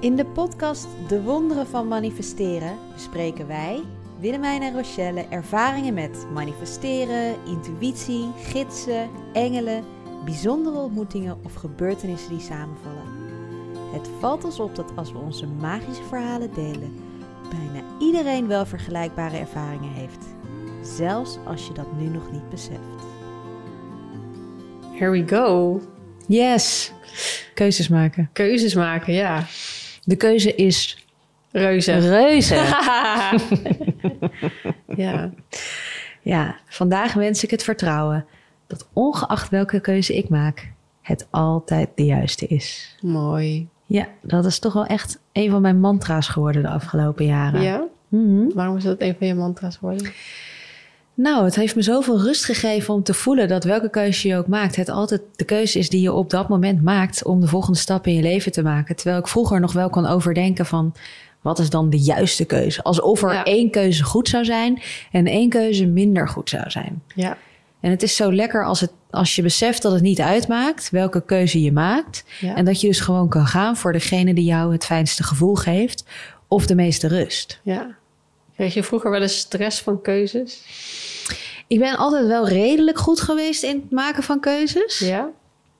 In de podcast De Wonderen van Manifesteren bespreken wij, Willemijn en Rochelle, ervaringen met manifesteren, intuïtie, gidsen, engelen, bijzondere ontmoetingen of gebeurtenissen die samenvallen. Het valt ons op dat als we onze magische verhalen delen, bijna iedereen wel vergelijkbare ervaringen heeft. Zelfs als je dat nu nog niet beseft. Here we go. Yes. Keuzes maken. Keuzes maken, ja. De keuze is Reuze. reuze. ja. ja, vandaag wens ik het vertrouwen dat ongeacht welke keuze ik maak, het altijd de juiste is. Mooi. Ja, dat is toch wel echt een van mijn mantra's geworden de afgelopen jaren. Ja? Mhm. Waarom is dat een van je mantra's geworden? Nou, het heeft me zoveel rust gegeven om te voelen dat welke keuze je ook maakt, het altijd de keuze is die je op dat moment maakt om de volgende stap in je leven te maken. Terwijl ik vroeger nog wel kon overdenken van wat is dan de juiste keuze? Alsof er Ja. één keuze goed zou zijn en één keuze minder goed zou zijn. Ja. En het is zo lekker als, het, als je beseft dat het niet uitmaakt welke keuze je maakt. Ja. En dat je dus gewoon kan gaan voor degene die jou het fijnste gevoel geeft of de meeste rust. ja. Kreeg je vroeger wel eens stress van keuzes? Ik ben altijd wel redelijk goed geweest in het maken van keuzes. Ja?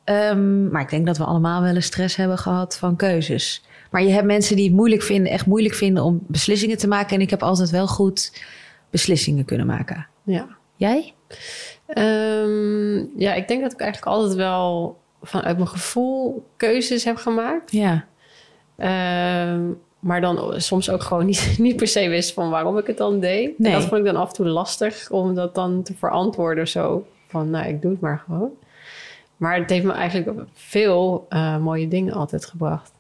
Ehm, maar ik denk dat we allemaal wel eens stress hebben gehad van keuzes. Maar je hebt mensen die het moeilijk vinden, echt moeilijk vinden om beslissingen te maken. En ik heb altijd wel goed beslissingen kunnen maken. Ja. Jij? Ehm, ja, ik denk dat ik eigenlijk altijd wel vanuit mijn gevoel keuzes heb gemaakt. Ja. Ehm, maar dan soms ook gewoon niet, niet per se wist van waarom ik het dan deed. Nee. En dat vond ik dan af en toe lastig om dat dan te verantwoorden zo. Van, nou, ik doe het maar gewoon. Maar het heeft me eigenlijk veel eh, mooie dingen altijd gebracht.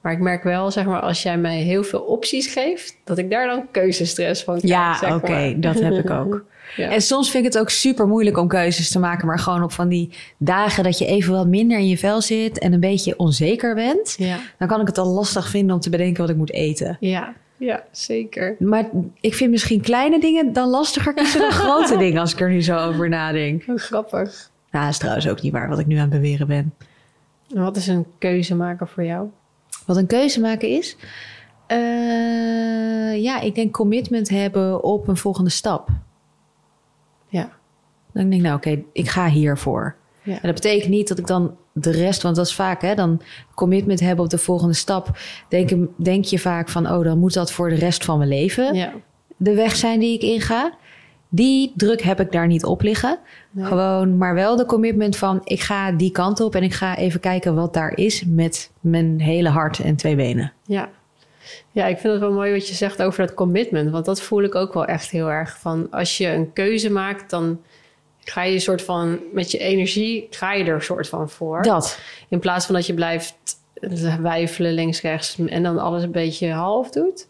Maar ik merk wel, zeg maar, als jij mij heel veel opties geeft, dat ik daar dan keuzestress van krijg. Ja, oké, maar. dat heb ik ook. Ja. En soms vind ik het ook super moeilijk om keuzes te maken. Maar gewoon op van die dagen dat je even wat minder in je vel zit en een beetje onzeker bent. ja, Dan kan ik het al lastig vinden om te bedenken wat ik moet eten. ja, ja, zeker. Maar ik vind misschien kleine dingen dan lastiger kiezen dan grote dingen als ik er nu zo over nadenk. Hoe grappig. Nou, dat is trouwens ook niet waar wat ik nu aan het beweren ben. En wat is een keuze maken voor jou? Wat een keuze maken is. eh, ja, ik denk commitment hebben op een volgende stap. Ja, Dan denk ik, nou oké, ik ga hiervoor. ja, En dat betekent niet dat ik dan de rest, want dat is vaak, hè, dan commitment hebben op de volgende stap. Denk, denk je vaak van, oh, dan moet dat voor de rest van mijn leven ja. de weg zijn die ik inga. Die druk heb ik daar niet op liggen. Nee. Gewoon, maar wel de commitment van, ik ga die kant op en ik ga even kijken wat daar is met mijn hele hart en twee benen. Ja. ja, ik vind het wel mooi wat je zegt over dat commitment. Want dat voel ik ook wel echt heel erg. Van als je een keuze maakt, dan ga je een soort van met je energie, ga je er een soort van voor. Dat. In plaats van dat je blijft wijfelen links, rechts en dan alles een beetje half doet.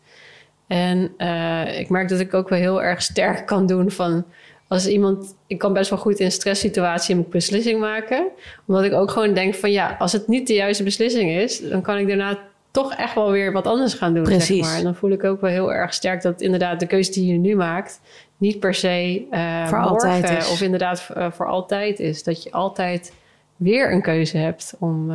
En eh, ik merk dat ik ook wel heel erg sterk kan doen van als iemand, ik kan best wel goed in een stresssituatie een beslissing maken, omdat ik ook gewoon denk van ja, als het niet de juiste beslissing is, dan kan ik daarna toch echt wel weer wat anders gaan doen. Precies. Zeg maar. En dan voel ik ook wel heel erg sterk dat inderdaad de keuze die je nu maakt niet per se eh, Voor morgen altijd is. of inderdaad eh, voor altijd is. Dat je altijd weer een keuze hebt om,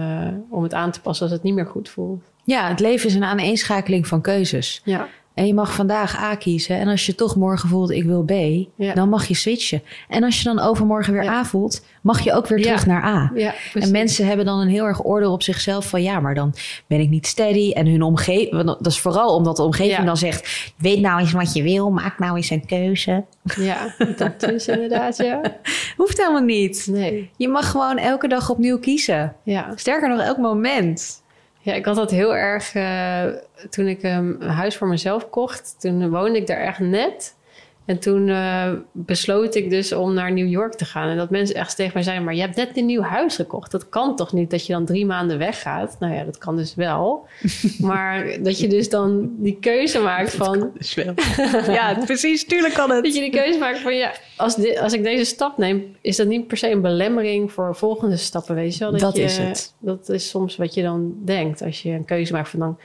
om het aan te passen als het niet meer goed voelt. Ja, het leven is een aaneenschakeling van keuzes. Ja, En je mag vandaag A kiezen. En als je toch morgen voelt, ik wil B, Ja. dan mag je switchen. En als je dan overmorgen weer Ja. A voelt, mag je ook weer Ja. terug naar A. ja En mensen hebben dan een heel erg oordeel op zichzelf van ja, maar dan ben ik niet steady. En hun omgeving, dat is vooral omdat de omgeving dan zegt: weet nou eens wat je wil, maak nou eens een keuze. Ja, dat is inderdaad, ja. Hoeft helemaal niet. Nee, Je mag gewoon elke dag opnieuw kiezen. ja. Sterker nog, elk moment. Ja, ik had dat heel erg eh, toen ik ehm, een huis voor mezelf kocht. Toen woonde ik daar echt net. En toen eh, besloot ik dus om naar New York te gaan. En dat mensen echt tegen mij zeiden... maar je hebt net een nieuw huis gekocht. Dat kan toch niet dat je dan drie maanden weggaat? Nou ja, dat kan dus wel. maar dat je dus dan die keuze maakt van... ja, precies. Tuurlijk kan Dat je die keuze maakt van ja, als, als ik deze stap neem, is dat niet per se een belemmering voor volgende stappen, weet je wel? Dat je, is het. Dat is soms wat je dan denkt als je een keuze maakt van dan,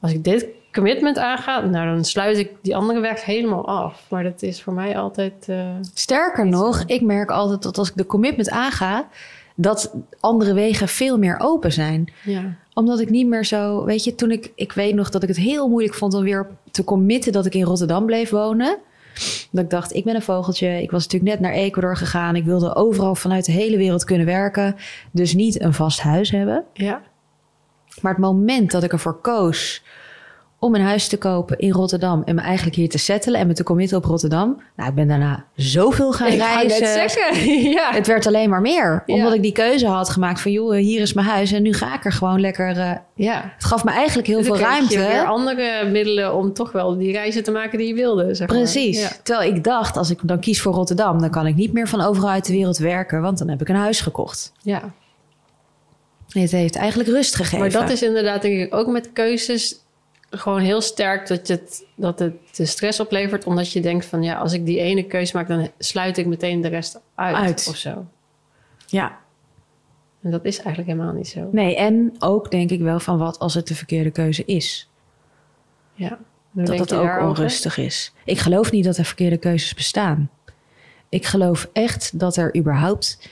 als ik dit commitment aanga, nou dan sluit ik die andere weg helemaal af. Maar dat is voor mij altijd. eh, Sterker nog, ik merk altijd dat als ik de commitment aanga, dat andere wegen veel meer open zijn. Ja. Omdat ik niet meer zo, weet je, toen ik, ik weet nog dat ik het heel moeilijk vond om weer te committen dat ik in Rotterdam bleef wonen. Dat ik dacht, ik ben een vogeltje. Ik was natuurlijk net naar Ecuador gegaan. Ik wilde overal vanuit de hele wereld kunnen werken. Dus niet een vast huis hebben. Ja. Maar het moment dat ik ervoor koos om een huis te kopen in Rotterdam en me eigenlijk hier te settelen en me te committen op Rotterdam. Nou, ik ben daarna zoveel gaan Ik reizen. ja. Het werd alleen maar meer. Ja. Omdat ik die keuze had gemaakt van, joh, hier is mijn huis en nu ga ik er gewoon lekker. eh, ja. het gaf me eigenlijk heel Dus veel kreeg je weer ruimte. andere middelen om toch wel die reizen te maken die je wilde. Zeg maar. Precies. Ja. Terwijl ik dacht, als ik dan kies voor Rotterdam, dan kan ik niet meer van overal uit de wereld werken, want dan heb ik een huis gekocht. ja. Het heeft eigenlijk rust gegeven. Maar dat is inderdaad denk ik ook met keuzes gewoon heel sterk dat, je het, dat het de stress oplevert. Omdat je denkt van ja, als ik die ene keuze maak, dan sluit ik meteen de rest uit, Uit. of zo. Ja. En dat is eigenlijk helemaal niet zo. Nee, en ook denk ik wel van wat als het de verkeerde keuze is. Ja. Dat je ook onrustig is. Ik geloof niet dat er verkeerde keuzes bestaan. Ik geloof echt dat er überhaupt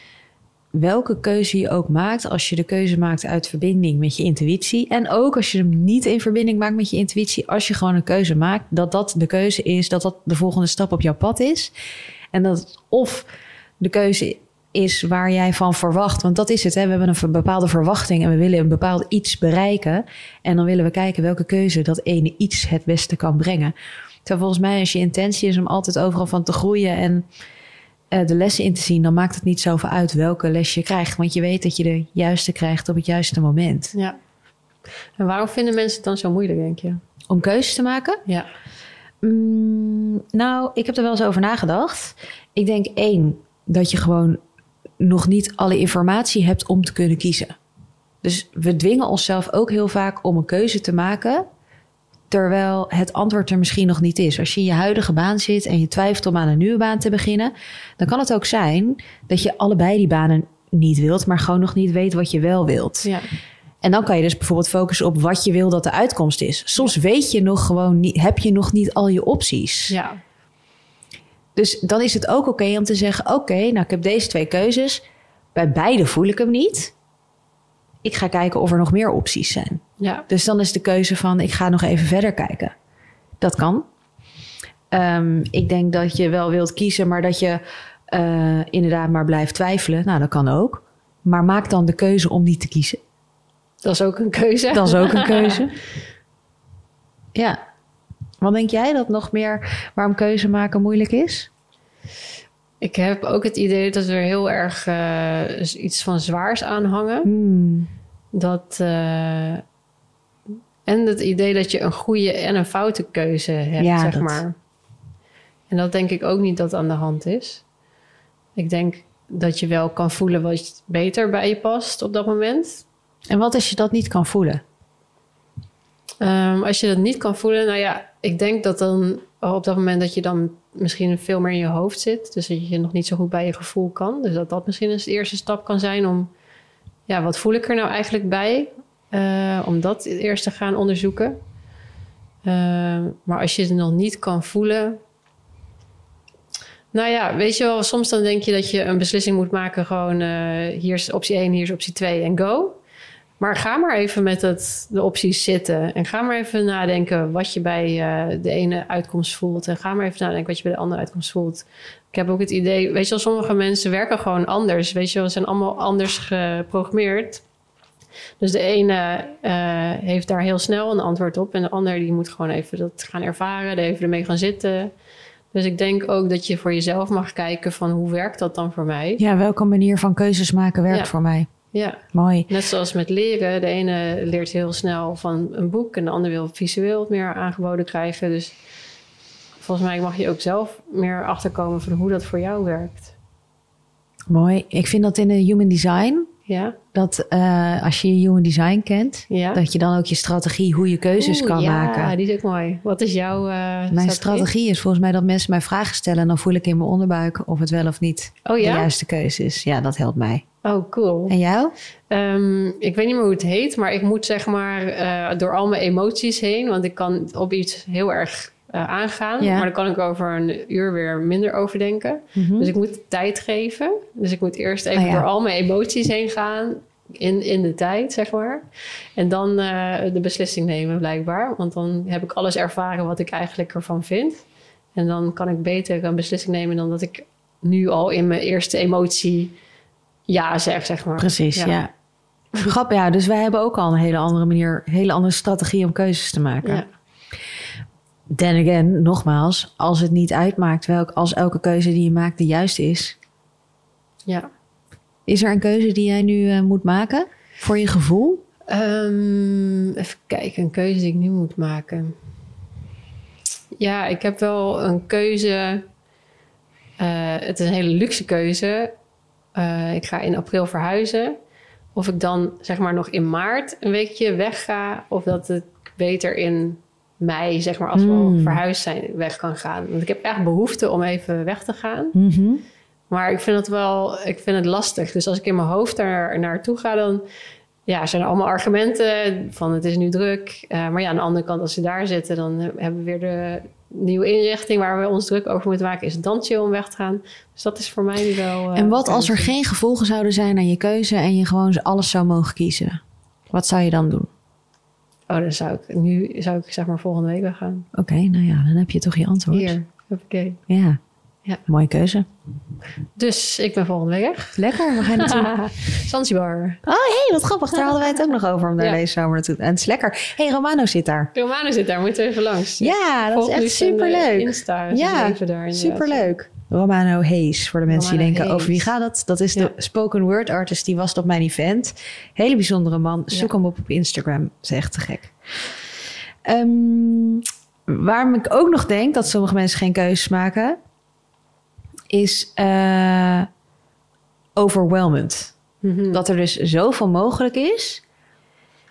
welke keuze je ook maakt, als je de keuze maakt uit verbinding met je intuïtie en ook als je hem niet in verbinding maakt met je intuïtie, als je gewoon een keuze maakt, dat dat de keuze is, dat dat de volgende stap op jouw pad is en dat of de keuze is waar jij van verwacht, want dat is het, hè? we hebben een bepaalde verwachting en we willen een bepaald iets bereiken en dan willen we kijken welke keuze dat ene iets het beste kan brengen. Terwijl volgens mij als je intentie is om altijd overal van te groeien en eh, de lessen in te zien, dan maakt het niet zoveel uit welke les je krijgt. Want je weet dat je de juiste krijgt op het juiste moment. Ja. En waarom vinden mensen het dan zo moeilijk, denk je? Om keuzes te maken? Ja. Mm, nou, ik heb er wel eens over nagedacht. Ik denk één, dat je gewoon nog niet alle informatie hebt om te kunnen kiezen. Dus we dwingen onszelf ook heel vaak om een keuze te maken. Terwijl het antwoord er misschien nog niet is. Als je in je huidige baan zit en je twijfelt om aan een nieuwe baan te beginnen, dan kan het ook zijn dat je allebei die banen niet wilt, maar gewoon nog niet weet wat je wel wilt. Ja. En dan kan je dus bijvoorbeeld focussen op wat je wil dat de uitkomst is. Soms weet je nog gewoon niet, heb je nog niet al je opties. Ja. Dus dan is het ook oké om te zeggen: Oké, nou, ik heb deze twee keuzes. Bij beide voel ik hem niet. Ik ga kijken of er nog meer opties zijn. Ja. Dus dan is de keuze van: ik ga nog even verder kijken. Dat kan. Ehm, ik denk dat je wel wilt kiezen, maar dat je eh, inderdaad maar blijft twijfelen. Nou, dat kan ook. Maar maak dan de keuze om niet te kiezen. Dat is ook een keuze. Dat is ook een keuze. Ja. Wat denk jij dat nog meer waarom keuze maken moeilijk is? Ik heb ook het idee dat er heel erg eh, iets van zwaars aan hangen. Hmm. Dat, eh, en het idee dat je een goede en een foute keuze hebt, Ja, zeg dat- maar. En dat denk ik ook niet dat aan de hand is. Ik denk dat je wel kan voelen wat beter bij je past op dat moment. En wat als je dat niet kan voelen? Ehm, als je dat niet kan voelen, nou ja, ik denk dat dan op dat moment dat je dan misschien veel meer in je hoofd zit. Dus dat je nog niet zo goed bij je gevoel kan. Dus dat dat misschien eens de eerste stap kan zijn om, ja, wat voel ik er nou eigenlijk bij? Eh, om dat eerst te gaan onderzoeken. Ehm, maar als je het nog niet kan voelen. Nou ja, weet je wel, soms dan denk je dat je een beslissing moet maken. Gewoon, eh, hier is optie 1, hier is optie 2 en go. Maar ga maar even met het, de opties zitten. En ga maar even nadenken wat je bij eh, de ene uitkomst voelt. En ga maar even nadenken wat je bij de andere uitkomst voelt. Ik heb ook het idee, weet je wel, sommige mensen werken gewoon anders. Weet je wel, ze zijn allemaal anders geprogrammeerd. Dus de ene eh, heeft daar heel snel een antwoord op. En de ander die moet gewoon even dat gaan ervaren. Daar even ermee gaan zitten. Dus ik denk ook dat je voor jezelf mag kijken van hoe werkt dat dan voor mij? Ja, welke manier van keuzes maken werkt Ja. voor mij? Ja, Mooi. net zoals met leren. De ene leert heel snel van een boek en de ander wil visueel meer aangeboden krijgen. Dus volgens mij mag je ook zelf meer achterkomen van hoe dat voor jou werkt. Mooi. Ik vind dat in de human design, Ja, dat eh, als je je human design kent, ja. dat je dan ook je strategie, hoe je keuzes Oeh, kan ja, maken. die is ook mooi. Wat is jouw eh, Mijn strategie is volgens mij dat mensen mij vragen stellen en dan voel ik in mijn onderbuik of het wel of niet Oh de ja? juiste keuze is. Ja, dat helpt mij. Oh, cool. En jou? Ehm, ik weet niet meer hoe het heet, maar ik moet zeg maar eh, door al mijn emoties heen. Want ik kan op iets heel erg eh, aangaan. Ja. Maar dan kan ik over een uur weer minder overdenken. Mhm. Dus ik moet tijd geven. Dus ik moet eerst even Oh ja. door al mijn emoties heen gaan. In, in de tijd, zeg maar. En dan eh, de beslissing nemen, blijkbaar. Want dan heb ik alles ervaren wat ik eigenlijk ervan vind. En dan kan ik beter een beslissing nemen dan dat ik nu al in mijn eerste emotie ja zeg, zeg maar. Precies, ja. Grappig, ja. Dus wij hebben ook al een hele andere manier, een hele andere strategie om keuzes te maken. Ja. Then again, nogmaals, als het niet uitmaakt welk, als elke keuze die je maakt de juiste is. ja. Is er een keuze die jij nu eh, moet maken voor je gevoel? Ehm, even kijken, een keuze die ik nu moet maken. Ja, ik heb wel een keuze. Eh, het is een hele luxe keuze. Eh, ik ga in april verhuizen. Of ik dan zeg maar nog in maart een weekje wegga. Of dat het beter in mei, zeg maar, als we Hmm. verhuisd zijn, weg kan gaan. Want ik heb echt behoefte om even weg te gaan. Mhm. Maar ik vind het wel, ik vind het lastig. Dus als ik in mijn hoofd daar naartoe ga, dan ja, zijn er allemaal argumenten van het is nu druk. Eh, maar ja, aan de andere kant, als ze daar zitten, dan hebben we weer de nieuwe inrichting waar we ons druk over moeten maken. Is het dan chill om weg te gaan? Dus dat is voor mij nu wel. eh, En wat als er geen gevolgen zouden zijn aan je keuze en je gewoon alles zou mogen kiezen? Wat zou je dan doen? Oh, dan zou ik nu zou ik zeg maar volgende week weggaan. Oké, nou ja, dan heb je toch je antwoord. Hier, oké. Ja. Ja. Mooie keuze. Dus ik ben volgende week weg. Lekker, we gaan naartoe. Zanzibar. Oh, hé, wat grappig. Daar hadden wij het ook nog over om daar Ja. deze zomer naartoe. En het is lekker. Hé, hey, Romano zit daar. Romano zit daar, moeten we even langs. Ja, dat is echt eh, superleuk. Insta, Ja, leven daar. Superleuk. Romano Hayes, voor de mensen die denken, over wie gaat dat? Dat is de spoken word artist, die was op mijn event. Hele bijzondere man. Zoek Ja. hem op op Instagram. Dat is echt te gek. Ehm, waarom ik ook nog denk dat sommige mensen geen keuzes maken, is eh overwhelmend. Mhm. Dat er dus zoveel mogelijk is.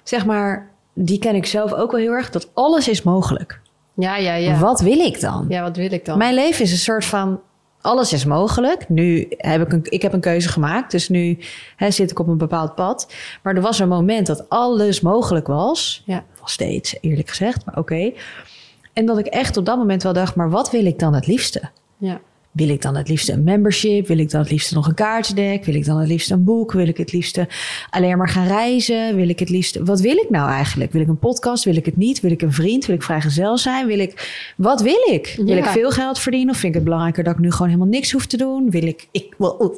Zeg maar, die ken ik zelf ook wel heel erg, dat alles is mogelijk. Ja, ja, ja. Wat wil ik dan? Ja, wat wil ik dan? Mijn leven is een soort van alles is mogelijk. Nu heb ik een, ik heb een keuze gemaakt, dus nu hè, zit ik op een bepaald pad. Maar er was een moment dat alles mogelijk was. Ja. Nog steeds, eerlijk gezegd, maar oké. En dat ik echt op dat moment wel dacht, maar wat wil ik dan het liefste? Ja. Wil ik dan het liefste een membership? Wil ik dan het liefste nog een kaartendek? Wil ik dan het liefste een boek? Wil ik het liefste alleen maar gaan reizen? Wil ik het liefste... Wat wil ik nou eigenlijk? Wil ik een podcast? Wil ik het niet? Wil ik een vriend? Wil ik vrijgezel zijn? Wil ik... Wat wil ik? Wil Ja. ik veel geld verdienen? Of vind ik het belangrijker dat ik nu gewoon helemaal niks hoef te doen? Wil ik... ik Wat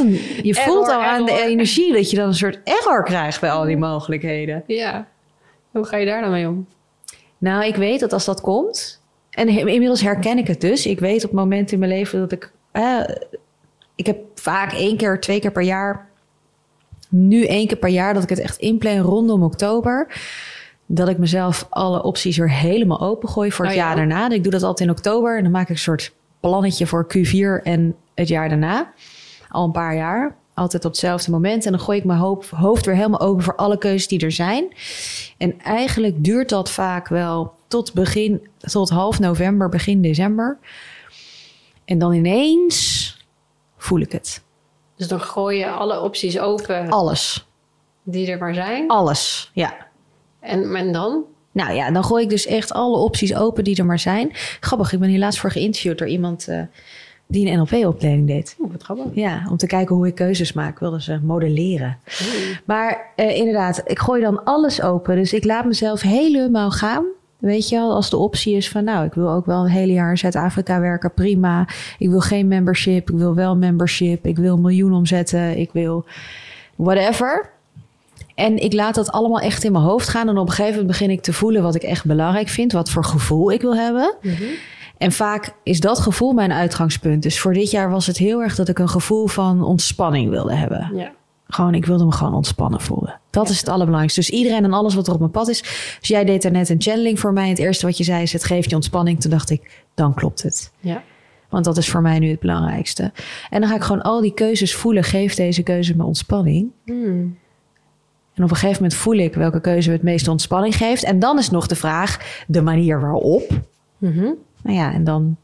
een, je voelt Error, al aan de energie dat je dan een soort error krijgt bij al die mogelijkheden. Ja. Hoe ga je daar dan mee om? Nou, ik weet dat als dat komt. En inmiddels herken ik het dus. Ik weet op momenten in mijn leven dat ik. ik heb vaak één keer, twee keer per jaar. Nu één keer per jaar dat ik het echt inplan rondom oktober. Dat ik mezelf alle opties weer helemaal opengooi voor het Oh ja. jaar daarna. Ik doe dat altijd in oktober. En dan maak ik een soort plannetje voor Q4 en het jaar daarna. Al een paar jaar. Altijd op hetzelfde moment. En dan gooi ik mijn hoop- hoofd weer helemaal open voor alle keuzes die er zijn. En eigenlijk duurt dat vaak wel tot begin, tot half november, begin december. En dan ineens voel ik het. Dus dan gooi je alle opties open Alles. die er maar zijn. Alles. Ja. En, en dan? Nou ja, dan gooi ik dus echt alle opties open die er maar zijn. Grappig, ik ben hier laatst voor geïnterviewd door iemand eh, die een NLP-opleiding deed. Oeh, wat grappig. Ja, om te kijken hoe ik keuzes maak. Wilden ze modelleren. Maar eh, inderdaad, ik gooi dan alles open. Dus ik laat mezelf helemaal gaan. Weet je wel, als de optie is van... nou, ik wil ook wel een hele jaar in Zuid-Afrika werken, prima. Ik wil geen membership, ik wil wel membership. Ik wil een miljoen omzetten, ik wil whatever. En ik laat dat allemaal echt in mijn hoofd gaan. En op een gegeven moment begin ik te voelen wat ik echt belangrijk vind. Wat voor gevoel ik wil hebben. En vaak is dat gevoel mijn uitgangspunt. Dus voor dit jaar was het heel erg dat ik een gevoel van ontspanning wilde hebben. Ja. Gewoon, ik wilde me gewoon ontspannen voelen. Dat is het allerbelangrijkste. Dus iedereen en alles wat er op mijn pad is. Dus jij deed er net een channeling voor mij. Het eerste wat je zei is, het geeft je ontspanning. Toen dacht ik, dan klopt het. Ja. Want dat is voor mij nu het belangrijkste. En dan ga ik gewoon al die keuzes voelen. Geeft deze keuze me ontspanning? Hmm. En op een gegeven moment voel ik welke keuze me het meeste ontspanning geeft. En dan is nog de vraag, de manier waarop. Mhm. Nou ja, en dan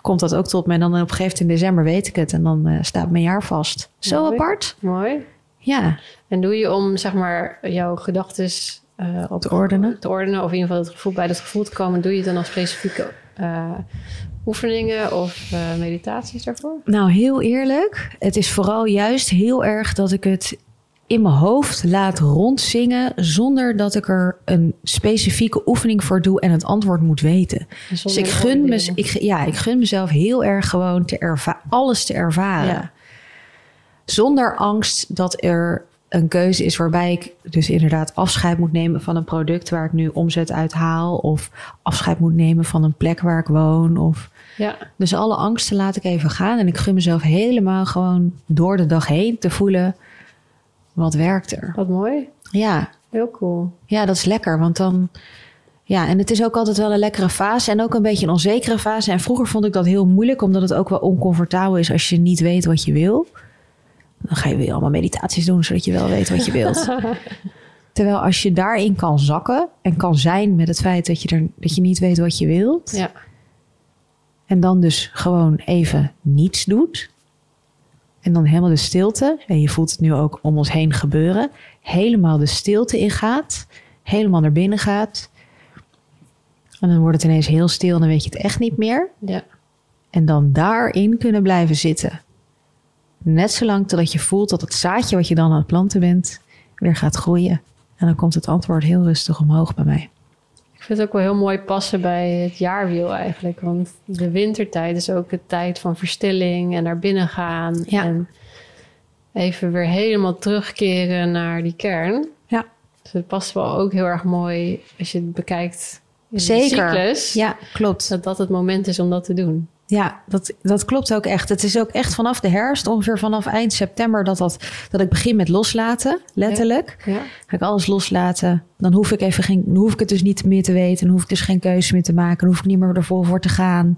komt dat ook tot me. En dan op een gegeven moment in december weet ik het. En dan eh, staat mijn jaar vast. Zo Mooi. apart. Mooi. Ja. En doe je om, zeg maar, jouw gedachten eh, op Te ordenen. te ordenen. Of in ieder geval het gevoel, bij dat gevoel te komen. Doe je dan al specifieke eh, oefeningen of eh, meditaties daarvoor? Nou, heel eerlijk. Het is vooral juist heel erg dat ik het in mijn hoofd laat rondzingen... zonder dat ik er een specifieke oefening voor doe en het antwoord moet weten. Dus ik gun, me, ik, ja, ik gun mezelf heel erg gewoon te alles te ervaren. Ja. Zonder angst dat er een keuze is waarbij ik dus inderdaad afscheid moet nemen van een product waar ik nu omzet uit haal. Of afscheid moet nemen van een plek waar ik woon. Of... Ja, Dus alle angsten laat ik even gaan. En ik gun mezelf helemaal gewoon door de dag heen te voelen. Wat werkt er? wat mooi. Ja, Heel cool. ja, dat is lekker. Want dan. Ja, en het is ook altijd wel een lekkere fase en ook een beetje een onzekere fase. En vroeger vond ik dat heel moeilijk, omdat het ook wel oncomfortabel is als je niet weet wat je wil. Dan ga je weer allemaal meditaties doen, zodat je wel weet wat je wilt. Terwijl als je daarin kan zakken en kan zijn met het feit dat je, er, dat je niet weet wat je wilt. Ja, En dan dus gewoon even niets doet. En dan helemaal de stilte. En je voelt het nu ook om ons heen gebeuren. Helemaal de stilte ingaat. Helemaal naar binnen gaat. En dan wordt het ineens heel stil en dan weet je het echt niet meer. ja. En dan daarin kunnen blijven zitten. Net zolang totdat je voelt dat het zaadje wat je dan aan het planten bent weer gaat groeien. En dan komt het antwoord heel rustig omhoog bij mij. Ik vind het ook wel heel mooi passen bij het jaarwiel eigenlijk. Want de wintertijd is ook de tijd van verstilling en naar binnen gaan. Ja. En even weer helemaal terugkeren naar die kern. Ja. Dus het past wel ook heel erg mooi als je het bekijkt in de cyclus. Ja, klopt. Dat dat het moment is om dat te doen. Ja, dat, dat klopt ook echt. Het is ook echt vanaf de herfst, ongeveer vanaf eind september, dat, dat, dat ik begin met loslaten, letterlijk. Ja, Ga ik alles loslaten. Dan hoef ik, even geen, hoef ik het dus niet meer te weten. Dan hoef ik dus geen keuze meer te maken. Dan hoef ik niet meer ervoor voor te gaan.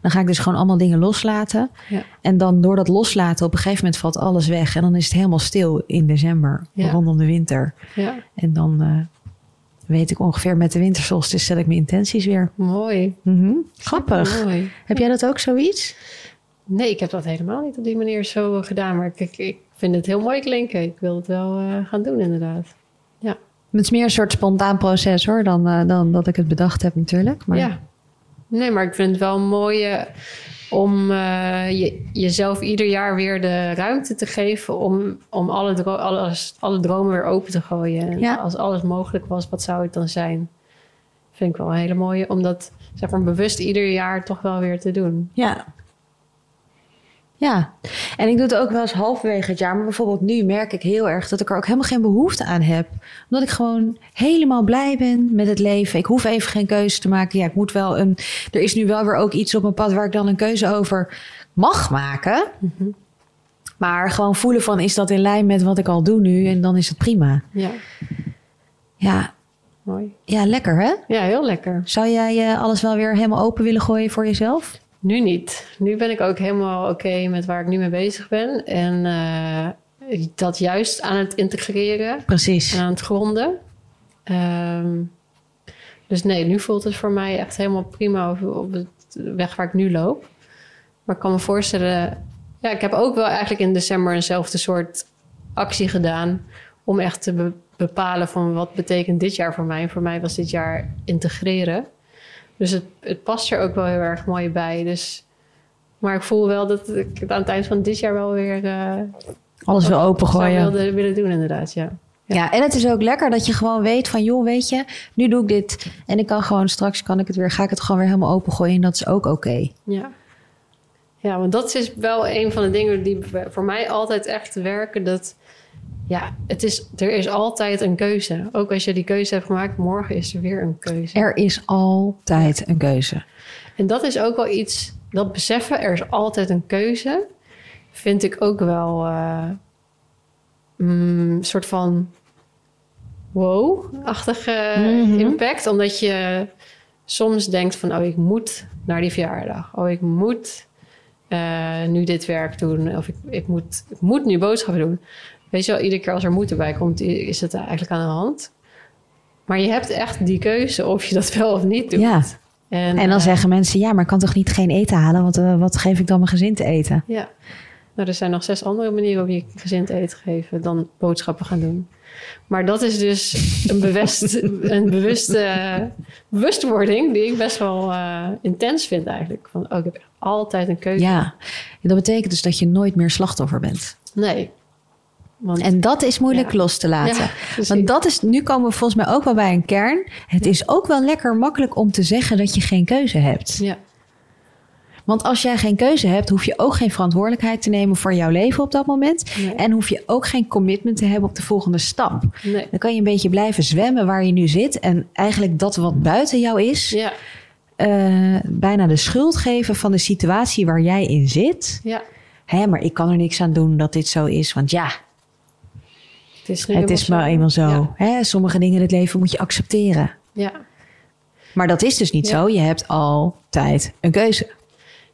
Dan ga ik dus gewoon allemaal dingen loslaten. ja. En dan door dat loslaten, op een gegeven moment valt alles weg. En dan is het helemaal stil in december, rondom de winter. ja. En dan eh, weet ik ongeveer met de wintersolstice zet ik mijn intenties weer. mooi. Mhm. Grappig. Mooi. Heb jij dat ook zoiets? Nee, ik heb dat helemaal niet op die manier zo gedaan. Maar ik, ik, vind het heel mooi klinken. Ik wil het wel eh, gaan doen inderdaad. Het is meer een soort spontaan proces hoor, dan, eh, dan dat ik het bedacht heb natuurlijk. Maar Ja. Nee, maar ik vind het wel mooi eh, om eh, je, jezelf ieder jaar weer de ruimte te geven om, om alle, dro- alles, alle dromen weer open te gooien. Ja. als alles mogelijk was, wat zou het dan zijn? Vind ik wel een hele mooie, om dat zeg maar, bewust ieder jaar toch wel weer te doen. Ja. Ja, en ik doe het ook wel eens halverwege het jaar. Maar bijvoorbeeld nu merk ik heel erg dat ik er ook helemaal geen behoefte aan heb. Omdat ik gewoon helemaal blij ben met het leven. Ik hoef even geen keuze te maken. Ja, ik moet wel een. Er is nu wel weer ook iets op mijn pad waar ik dan een keuze over mag maken. Maar gewoon voelen van is dat in lijn met wat ik al doe nu? En dan is het prima. Ja, Ja, mooi. ja lekker hè? Ja, heel lekker. Zou jij eh, alles wel weer helemaal open willen gooien voor jezelf? Nu niet. Nu ben ik ook helemaal oké met waar ik nu mee bezig ben. En eh, dat juist aan het integreren. Precies. en aan het gronden. Ehm, dus nee, nu voelt het voor mij echt helemaal prima op, op de weg waar ik nu loop. Maar ik kan me voorstellen... Ja, ik heb ook wel eigenlijk in december eenzelfde soort actie gedaan... om echt te be- bepalen van wat betekent dit jaar voor mij. Voor mij was dit jaar integreren. Dus het, het past er ook wel heel erg mooi bij. Dus, maar ik voel wel dat ik het aan het eind van dit jaar wel weer... eh Alles wil open zou gooien. wilde, willen doen inderdaad, ja. Ja, en het is ook lekker dat je gewoon weet van, joh, weet je, nu doe ik dit en ik kan gewoon straks kan ik het weer, ga ik het gewoon weer helemaal opengooien en dat is ook oké. Ja. Ja, want dat is wel een van de dingen die voor mij altijd echt werken. Dat ja, het is, er is altijd een keuze. Ook als je die keuze hebt gemaakt, morgen is er weer een keuze. Er is altijd een keuze. En dat is ook wel iets, dat beseffen, er is altijd een keuze, vind ik ook wel eh, mm, een soort van wow-achtige Mhm. impact. Omdat je soms denkt van, oh, ik moet naar die verjaardag. Oh, ik moet eh, nu dit werk doen. Of ik, ik, moet, ik moet nu boodschappen doen. Weet je wel, iedere keer als er moeten bij komt, is het eigenlijk aan de hand. Maar je hebt echt die keuze of je dat wel of niet doet. Ja. En, En dan eh, zeggen mensen, ja, maar ik kan toch niet geen eten halen, want eh, wat geef ik dan mijn gezin te eten? Ja. Nou, er zijn nog zes andere manieren om je gezin te eten te geven dan boodschappen gaan doen. Maar dat is dus een, bewust, een bewuste bewustwording die ik best wel uh, intens vind eigenlijk. Van, oh, ik heb altijd een keuze. Ja, dat betekent dus dat je nooit meer slachtoffer bent. Nee. Want, en dat is moeilijk ja. los te laten. Ja, Want dat is, nu komen we volgens mij ook wel bij een kern. Het is ook wel lekker makkelijk om te zeggen dat je geen keuze hebt. Ja. Want als jij geen keuze hebt, hoef je ook geen verantwoordelijkheid te nemen voor jouw leven op dat moment. Nee. En hoef je ook geen commitment te hebben op de volgende stap. Nee. Dan kan je een beetje blijven zwemmen waar je nu zit. En eigenlijk dat wat buiten jou is, Ja. eh, bijna de schuld geven van de situatie waar jij in zit. Ja. Hè, maar ik kan er niks aan doen dat dit zo is. Want ja, Het is, nu het is maar eenmaal zo. Ja. Hè, sommige dingen in het leven moet je accepteren. ja. Maar dat is dus niet Ja. zo. Je hebt altijd een keuze.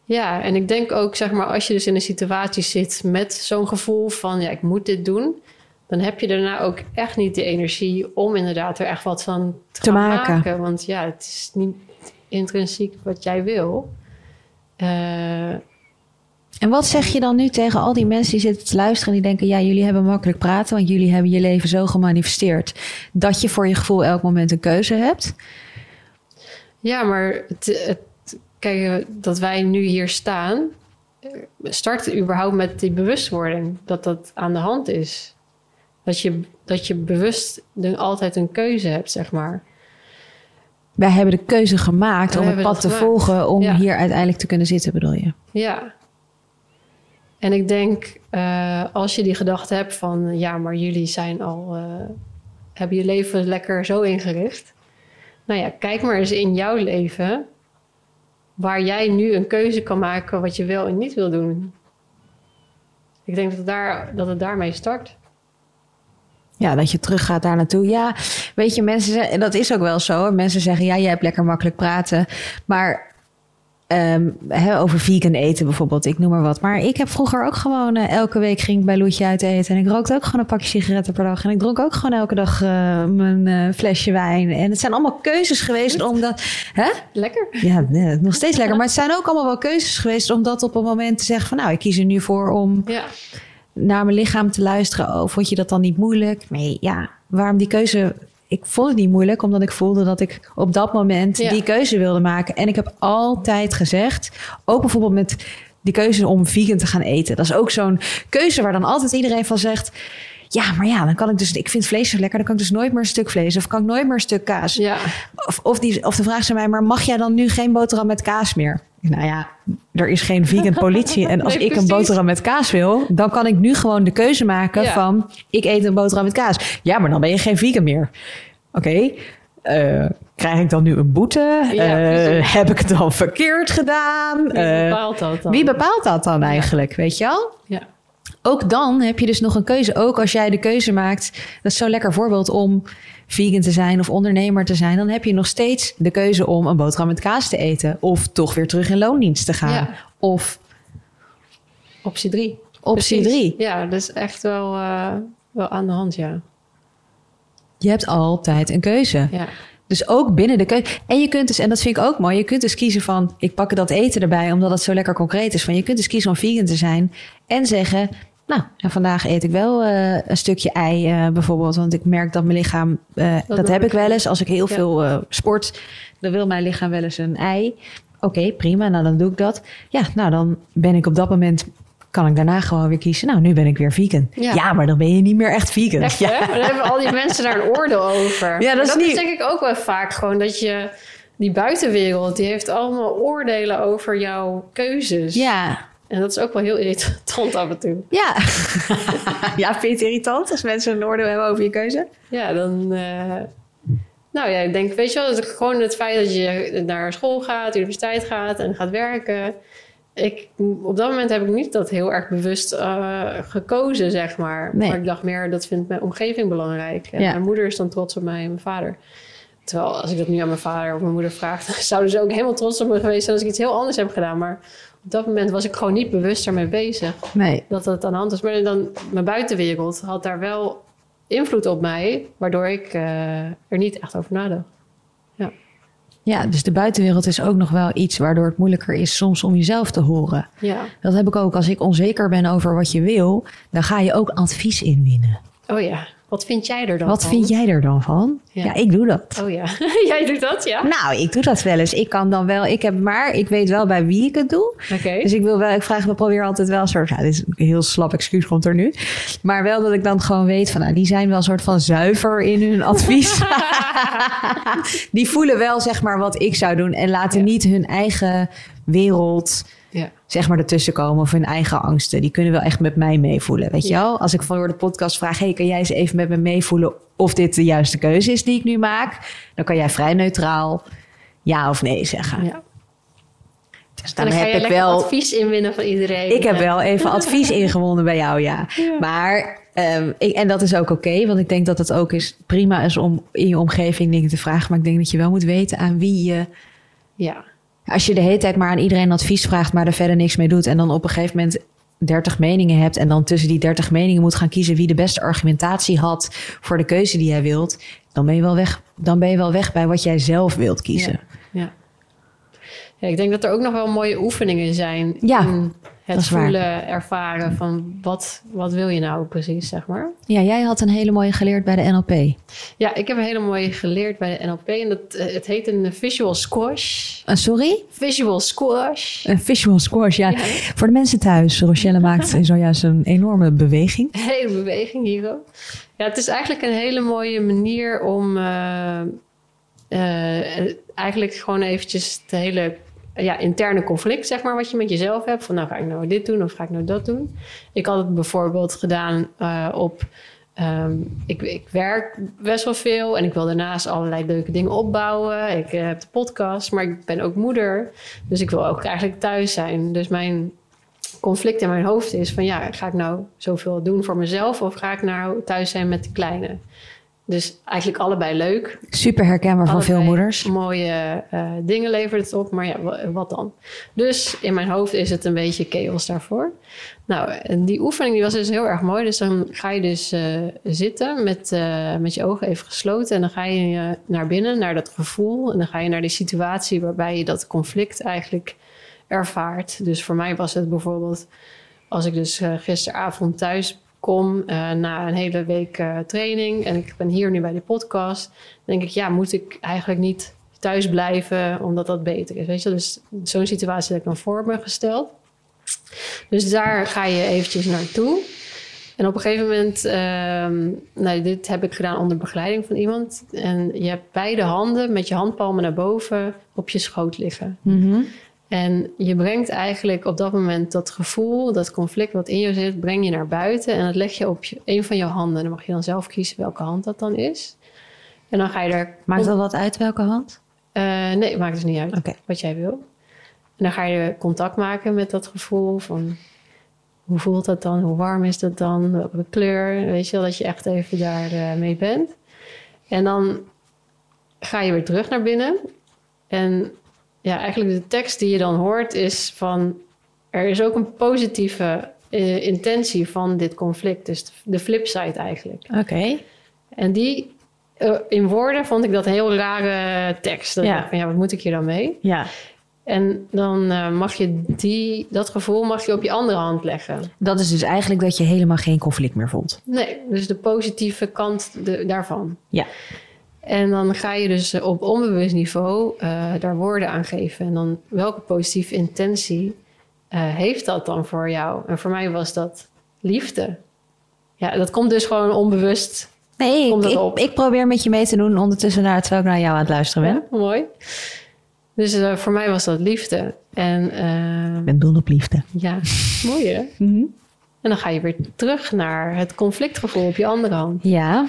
Ja, en ik denk ook, zeg maar, als je dus in een situatie zit met zo'n gevoel van, ja, ik moet dit doen, dan heb je daarna ook echt niet de energie om inderdaad er echt wat van te, maken. Want ja, het is niet intrinsiek wat jij wil. Eh, En wat zeg je dan nu tegen al die mensen die zitten te luisteren... die denken, ja, jullie hebben makkelijk praten... want jullie hebben je leven zo gemanifesteerd... dat je voor je gevoel elk moment een keuze hebt? ja, maar het, het, kijk, eh, dat wij nu hier staan, eh, start überhaupt met die bewustwording dat dat aan de hand is. Dat je, dat je bewust altijd een keuze hebt, zeg maar. Wij hebben de keuze gemaakt om het pad te gemaakt. volgen... om Ja. hier uiteindelijk te kunnen zitten, bedoel je? Ja. En ik denk, eh, als je die gedachte hebt van... ja, maar jullie zijn al... eh, hebben je leven lekker zo ingericht. Nou ja, kijk maar eens in jouw leven... waar jij nu een keuze kan maken... wat je wel en niet wil doen. Ik denk dat het, daar, dat het daarmee start. Ja, dat je teruggaat daar naartoe. Ja, weet je, mensen dat is ook wel zo. Mensen zeggen, ja, jij hebt lekker makkelijk praten. Maar ehm, over vegan eten bijvoorbeeld, ik noem maar wat. Maar ik heb vroeger ook gewoon, eh, elke week ging ik bij Loetje uit eten. En ik rookte ook gewoon een pakje sigaretten per dag. En ik dronk ook gewoon elke dag eh, mijn eh, flesje wijn. En het zijn allemaal keuzes geweest omdat... Hè? Lekker. Ja, nee, nog steeds lekker. Maar het zijn ook allemaal wel keuzes geweest om dat op een moment te zeggen van... nou, ik kies er nu voor om Ja, naar mijn lichaam te luisteren. Oh, vond je dat dan niet moeilijk? Nee, ja. Waarom die keuze? Ik vond het niet moeilijk, omdat ik voelde dat ik op dat moment Ja. die keuze wilde maken. En ik heb altijd gezegd, ook bijvoorbeeld met die keuze om vegan te gaan eten. Dat is ook zo'n keuze waar dan altijd iedereen van zegt. Ja, maar ja, dan kan ik dus. Ik vind vlees zo lekker, dan kan ik dus nooit meer een stuk vlees of kan ik nooit meer een stuk kaas. ja. Of, of, die, of de vraag is aan mij, maar mag jij dan nu geen boterham met kaas meer? Nou ja, er is geen vegan politie. En als Nee, ik een boterham met kaas wil, dan kan ik nu gewoon de keuze maken Ja. van... ik eet een boterham met kaas. Ja, maar dan ben je geen vegan meer. Oké, eh, krijg ik dan nu een boete? Ja, Eh, heb ik het dan verkeerd gedaan? Wie Eh, bepaalt dat dan? wie bepaalt dat dan eigenlijk, weet je wel? Ja. Ook dan heb je dus nog een keuze. Ook als jij de keuze maakt, dat is zo'n lekker voorbeeld om vegan te zijn of ondernemer te zijn, dan heb je nog steeds de keuze om een boterham met kaas te eten of toch weer terug in loondienst te gaan. Ja. Of Optie drie. optie Precies. drie. Ja, dat is echt wel, eh, wel aan de hand, ja. Je hebt altijd een keuze. ja. Dus ook binnen de keuze. En je kunt dus, en dat vind ik ook mooi, je kunt dus kiezen van, ik pak dat eten erbij omdat het zo lekker concreet is. Van je kunt dus kiezen om vegan te zijn en zeggen, nou, en vandaag eet ik wel eh, een stukje ei eh, bijvoorbeeld, want ik merk dat mijn lichaam, eh, dat, heb ik wel eens. Als ik heel Ja. veel sport, dan wil mijn lichaam wel eens een ei. Oké, prima, nou dan doe ik dat. Ja, nou dan ben ik op dat moment, kan ik daarna gewoon weer kiezen, nou nu ben ik weer vegan. Ja. Ja, maar dan ben je niet meer echt vegan. Echt, ja. dan hebben al die mensen daar een oordeel over. Ja, dat is dat niet- is denk ik ook wel vaak gewoon dat je... Die buitenwereld, die heeft allemaal oordelen over jouw keuzes. ja. En dat is ook wel heel irritant af en toe. Ja. ja, vind je het irritant als mensen een oordeel hebben over je keuze? Ja, dan... eh, nou ja, ik denk, weet je wel, dat gewoon het feit dat je naar school gaat, universiteit gaat en gaat werken. Ik, op dat moment heb ik niet dat heel erg bewust eh, gekozen, zeg maar. Nee. Maar ik dacht meer, dat vindt mijn omgeving belangrijk. En Ja. mijn moeder is dan trots op mij en mijn vader. Terwijl als ik dat nu aan mijn vader of mijn moeder vraag, dan zouden ze ook helemaal trots op me geweest zijn als ik iets heel anders heb gedaan. Maar op dat moment was ik gewoon niet bewust ermee bezig Nee. dat het aan de hand was. Maar dan mijn buitenwereld had daar wel invloed op mij, waardoor ik eh, er niet echt over nadacht. Ja, dus de buitenwereld is ook nog wel iets waardoor het moeilijker is soms om jezelf te horen. Ja. Dat heb ik ook. Als ik onzeker ben over wat je wil, dan ga je ook advies inwinnen. Oh ja. Wat vind jij er dan Wat van? vind jij er dan van? Ja. Ja, ik doe dat. Oh ja, jij doet dat, ja? Nou, ik doe dat wel eens. Ik kan dan wel, ik heb maar, ik weet wel bij wie ik het doe. Oké. Dus ik wil wel, ik vraag me probeer altijd wel een soort, ja, dit is een heel slap excuus komt er nu. Maar wel dat ik dan gewoon weet van, nou, die zijn wel een soort van zuiver in hun advies. die voelen wel, zeg maar, wat ik zou doen en laten Ja. niet hun eigen wereld, Ja. zeg maar, ertussen komen of hun eigen angsten. Die kunnen wel echt met mij meevoelen, weet je wel? Als ik voor de podcast vraag, hey, kan jij eens even met me meevoelen of dit de juiste keuze is die ik nu maak? Dan kan jij vrij neutraal ja of nee zeggen. ja. Dus dan dan ga heb je ik wel advies inwinnen van iedereen. ik heb wel even advies ingewonnen bij jou, ja. Ja. Maar, ehm, ik, en dat is ook oké, want ik denk dat het ook is, prima is om in je omgeving dingen te vragen. Maar ik denk dat je wel moet weten aan wie je. Ja. Als je de hele tijd maar aan iedereen advies vraagt, maar er verder niks mee doet. En dan op een gegeven moment 30 meningen hebt. En dan tussen die 30 meningen moet gaan kiezen wie de beste argumentatie had voor de keuze die jij wilt. Dan ben je wel weg, dan ben je wel weg bij wat jij zelf wilt kiezen. Ja. ja, ik denk dat er ook nog wel mooie oefeningen zijn Ja, in het voelen, ervaren van wat, wat wil je nou precies, zeg maar. Ja, jij had een hele mooie geleerd bij de NLP. Ja, ik heb een hele mooie geleerd bij de NLP en dat, eh, het heet een visual squash. Uh, sorry? Visual squash. Een visual squash, ja. Ja. Voor de mensen thuis, Rochelle maakt zojuist een enorme beweging. Een hele beweging hier ook. Ja, het is eigenlijk een hele mooie manier om eh, eigenlijk gewoon eventjes het hele ja, interne conflict, zeg maar, wat je met jezelf hebt. Van nou ga ik nou dit doen of ga ik nou dat doen. Ik had het bijvoorbeeld gedaan eh, op. ehm, ik, ik werk best wel veel en ik wil daarnaast allerlei leuke dingen opbouwen. Ik eh, heb de podcast, maar ik ben ook moeder. Dus ik wil ook eigenlijk thuis zijn. Dus mijn conflict in mijn hoofd is van ja, ga ik nou zoveel doen voor mezelf of ga ik nou thuis zijn met de kleine? Dus eigenlijk allebei leuk. Super herkenbaar van veel Allebei moeders. Mooie eh, dingen levert het op, maar ja, wa- wat dan? Dus in mijn hoofd is het een beetje chaos daarvoor. Nou, en die oefening die was dus heel erg mooi. Dus dan ga je dus eh, zitten met, eh, met je ogen even gesloten. En dan ga je naar binnen, naar dat gevoel. En dan ga je naar die situatie waarbij je dat conflict eigenlijk ervaart. Dus voor mij was het bijvoorbeeld als ik dus gisteravond thuis kom eh, na een hele week eh, training en ik ben hier nu bij de podcast, denk ik, ja, moet ik eigenlijk niet thuis blijven omdat dat beter is, weet je? Dus zo'n situatie heb ik dan voor me gesteld. Dus daar ga je eventjes naartoe. En op een gegeven moment, ehm, nou, dit heb ik gedaan onder begeleiding van iemand. En je hebt beide handen met je handpalmen naar boven op je schoot liggen. Mhm. En je brengt eigenlijk op dat moment dat gevoel, dat conflict wat in je zit, breng je naar buiten en dat leg je op een van jouw handen. Dan mag je dan zelf kiezen welke hand dat dan is. En dan ga je er. Maakt dat wat uit welke hand? Eh, nee, maakt dus niet uit wat jij wil. En dan ga je contact maken met dat gevoel van hoe voelt dat dan? Hoe warm is dat dan? Welke kleur? Weet je wel, dat je echt even daar eh, mee bent. En dan ga je weer terug naar binnen. En ja, eigenlijk de tekst die je dan hoort is van... er is ook een positieve eh, intentie van dit conflict. Dus de flipside eigenlijk. Oké. En die, eh, in woorden vond ik dat een heel rare tekst. Ja. dacht van, ja, wat moet ik hier dan mee? Ja. En dan eh, mag je die, dat gevoel mag je op je andere hand leggen. Dat is dus eigenlijk dat je helemaal geen conflict meer voelt. Nee, dus de positieve kant de- daarvan. Ja. En dan ga je dus eh, op onbewust niveau eh, daar woorden aan geven. En dan welke positieve intentie eh, heeft dat dan voor jou? En voor mij was dat liefde. Ja, dat komt dus gewoon onbewust. Nee, Komt ik, ik, op? ik probeer met je mee te doen ondertussen naar, terwijl ik naar jou aan het luisteren ben. Ja, mooi. Dus eh, voor mij was dat liefde. En Ik ben dol op liefde. ja, mooi hè? En dan ga je weer terug naar het conflictgevoel op je andere hand. Ja.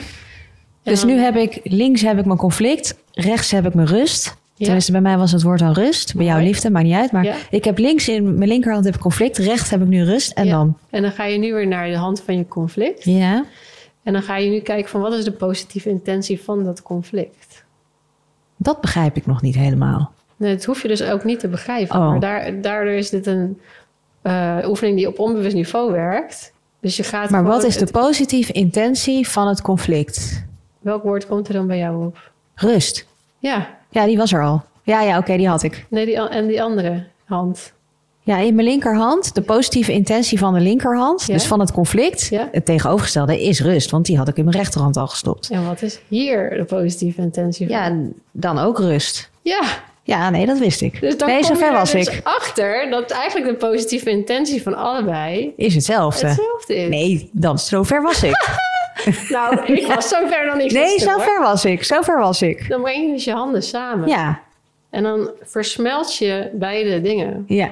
Dus nu heb ik links heb ik mijn conflict, rechts heb ik mijn rust. Ja. Tenminste, bij mij was het woord dan rust. Bij jou liefde, maakt niet uit. Maar Ja. ik heb links in mijn linkerhand heb ik conflict, rechts heb ik nu rust. En Ja. dan? En dan ga je nu weer naar de hand van je conflict. Ja. En dan ga je nu kijken van wat is de positieve intentie van dat conflict. Dat begrijp ik nog niet helemaal. Nee, dat hoef je dus ook niet te begrijpen. Oh. Maar daar, daardoor is dit een eh, oefening die op onbewust niveau werkt. Dus je gaat Maar wat is de positieve intentie van het conflict? Welk woord komt er dan bij jou op? Rust. Ja, Ja, die was er al. Ja, ja, oké, die had ik. nee, die, en die andere hand. Ja, in mijn linkerhand, de positieve intentie van de linkerhand, Ja. dus van het conflict. Ja. Het tegenovergestelde is rust, want die had ik in mijn rechterhand al gestopt. En wat is hier de positieve intentie van? Ja, dan ook rust. ja. Ja, nee, dat wist ik. Dus dan nee, zover er was dus ik. achter dat eigenlijk de positieve intentie van allebei Is hetzelfde. hetzelfde is. Nee, dan zover was ik. Nou, ik was zo ver nog niet. nee, hoor. zover was ik. Zover was ik. Dan breng je dus je handen samen. Ja, En dan versmelt je beide dingen. ja,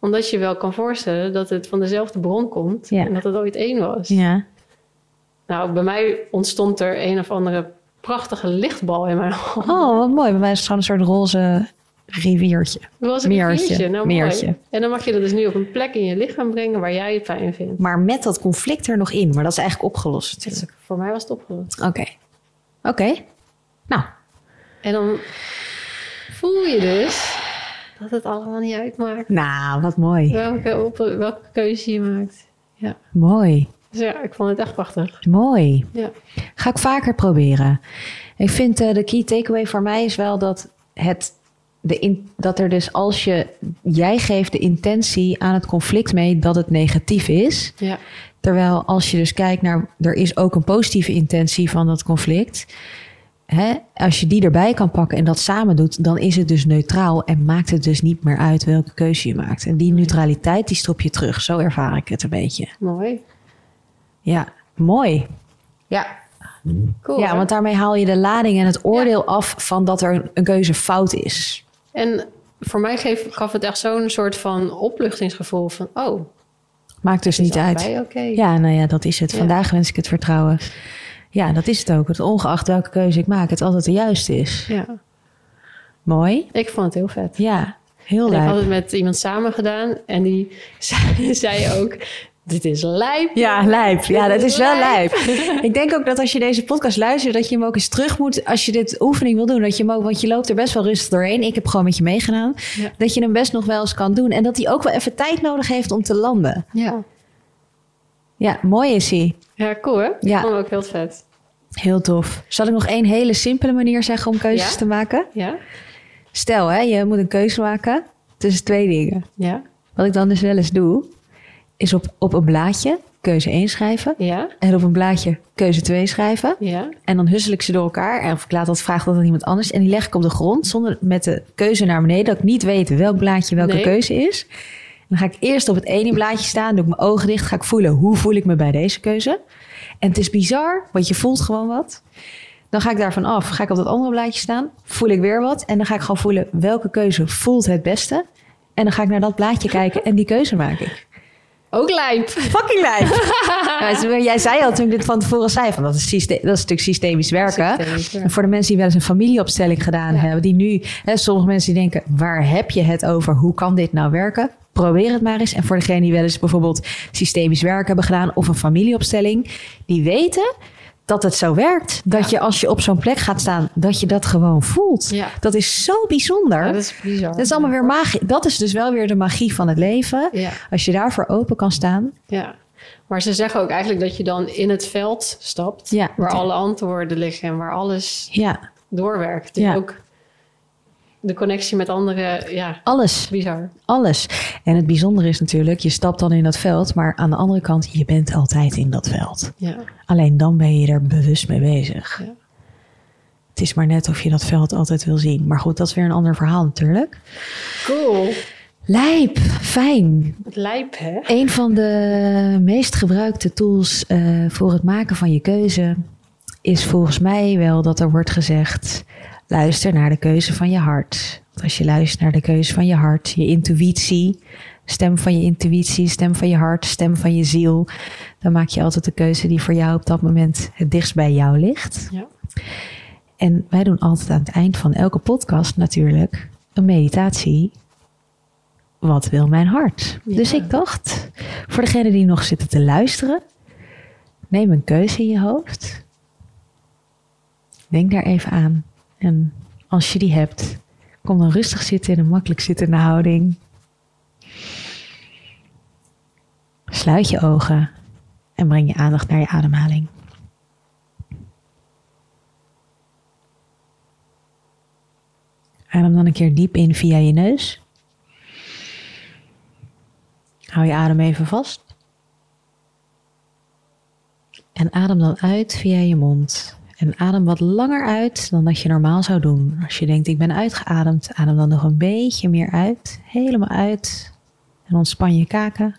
Omdat je wel kan voorstellen dat het van dezelfde bron komt. Ja. En dat het ooit één was. ja. Nou, bij mij ontstond er een of andere prachtige lichtbal in mijn hand. Oh, wat mooi. Bij mij is het gewoon een soort roze riviertje. Was een Meertje, riviertje. Nou, mooi. meertje. En dan mag je dat dus nu op een plek in je lichaam brengen waar jij het fijn vindt. Maar met dat conflict er nog in. Maar dat is eigenlijk opgelost natuurlijk. voor mij was het opgelost. Oké. Oké. Nou, En dan voel je dus dat het allemaal niet uitmaakt nou, wat mooi. welke, op, welke keuze je maakt. Ja. Mooi. Dus ja, ik vond het echt prachtig. Mooi. Ja. Ga ik vaker proberen. Ik vind eh, de key takeaway voor mij is wel dat het de in, dat er dus als je jij geeft de intentie aan het conflict mee dat het negatief is. Ja. Terwijl als je dus kijkt naar er is ook een positieve intentie van dat conflict. Hè, als je die erbij kan pakken en dat samen doet, dan is het dus neutraal en maakt het dus niet meer uit welke keuze je maakt. En die neutraliteit die stop je terug. Zo ervaar ik het een beetje. Mooi. Ja, mooi. Ja, Cool. ja hè? want daarmee haal je de lading en het oordeel af van dat er een keuze fout is. En voor mij geef, gaf het echt zo'n soort van opluchtingsgevoel van... Oh, Maakt dus niet uit. Ja, nou ja, dat is het. Ja. Vandaag wens ik het vertrouwen. Ja, dat is het ook. Het ongeacht welke keuze ik maak, het altijd de juiste is. ja. Mooi. Ik vond het heel vet. Ja, heel En ik had leuk. het met iemand samen gedaan en die zei, zei ook... Dit is lijp. Ja, lijp. Ja, dat is wel Lijp. Ik denk ook dat als je deze podcast luistert, dat je hem ook eens terug moet. Als je dit oefening wil doen, dat je hem ook, want je loopt er best wel rustig doorheen. Ik heb gewoon met je meegedaan. Ja. Dat je hem best nog wel eens kan doen. En dat hij ook wel even tijd nodig heeft om te landen. Ja. Ja, mooi is hij. Ja, cool hè? Ja. Ik vond hem ook heel vet. Heel tof. Zal ik nog één hele simpele manier zeggen om keuzes Ja. te maken? Ja? Stel, hè, je moet een keuze maken tussen twee dingen. Ja? Wat ik dan dus wel eens doe, is op, op een blaadje keuze 1 schrijven. Ja? En op een blaadje keuze 2 schrijven. Ja? En dan hussel ik ze door elkaar. En of ik laat dat vraag dat aan iemand anders. En die leg ik op de grond zonder met de keuze naar beneden. Dat ik niet weet welk blaadje welke Nee. keuze is. En dan ga ik eerst op het ene blaadje staan. Doe ik mijn ogen dicht. Ga ik voelen hoe voel ik me bij deze keuze. En het is bizar, want je voelt gewoon wat. Dan ga ik daarvan af. Ga ik op dat andere blaadje staan. Voel ik weer wat. En dan ga ik gewoon voelen welke keuze voelt het beste. En dan ga ik naar dat blaadje kijken en die keuze maak ik. Ook lijp. Fucking. Ja, dus jij zei al toen ik dit van tevoren zei, van dat is, syste- dat is natuurlijk systemisch werken. Systemisch werken. En voor de mensen die wel eens een familieopstelling gedaan Ja. hebben, die nu, hè, sommige mensen die denken, waar heb je het over? Hoe kan dit nou werken? Probeer het maar eens. En voor degene die wel eens bijvoorbeeld systemisch werk hebben gedaan of een familieopstelling, die weten dat het zo werkt. Dat je als je op zo'n plek gaat staan, dat je dat gewoon voelt. Ja. Dat is zo bijzonder. Ja, dat is bizar. dat is allemaal weer magie. Dat is dus wel weer de magie van het leven. Als je daarvoor open kan staan. Ja. Maar ze zeggen ook eigenlijk dat je dan in het veld stapt... Ja. waar alle antwoorden liggen en waar alles Ja, doorwerkt. Dus Ja. ook de connectie met anderen, ja, alles. bizar. Alles. En het bijzondere is natuurlijk, je stapt dan in dat veld, maar aan de andere kant, je bent altijd in dat veld. Ja. Alleen dan ben je er bewust mee bezig. Ja. Het is maar net of je dat veld altijd wil zien. Maar goed, dat is weer een ander verhaal natuurlijk. Cool. Lijp, fijn. Lijp, hè? Een van de meest gebruikte tools eh, voor het maken van je keuze is volgens mij wel dat er wordt gezegd: luister naar de keuze van je hart. Want als je luistert naar de keuze van je hart, je intuïtie, stem van je intuïtie, stem van je hart, stem van je ziel, dan maak je altijd de keuze die voor jou op dat moment het dichtst bij jou ligt. Ja. En wij doen altijd aan het eind van elke podcast natuurlijk een meditatie. Wat wil mijn hart? Ja. Dus ik dacht, voor degenen die nog zitten te luisteren, neem een keuze in je hoofd. Denk daar even aan. En als je die hebt, kom dan rustig zitten in een makkelijk zittende houding. Sluit je ogen en breng je aandacht naar je ademhaling. Adem dan een keer diep in via je neus. Hou je adem even vast. En adem dan uit via je mond. En adem wat langer uit dan dat je normaal zou doen. Als je denkt, ik ben uitgeademd, adem dan nog een beetje meer uit. Helemaal uit. En ontspan je kaken.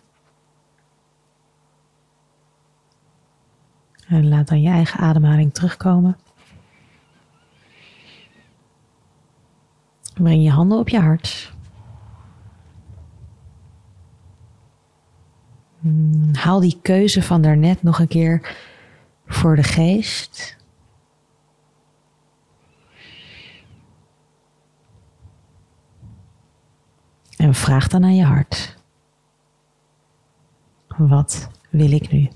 En laat dan je eigen ademhaling terugkomen. Breng je handen op je hart. Haal die keuze van daarnet nog een keer voor de geest. En vraag dan aan je hart. Wat wil ik nu?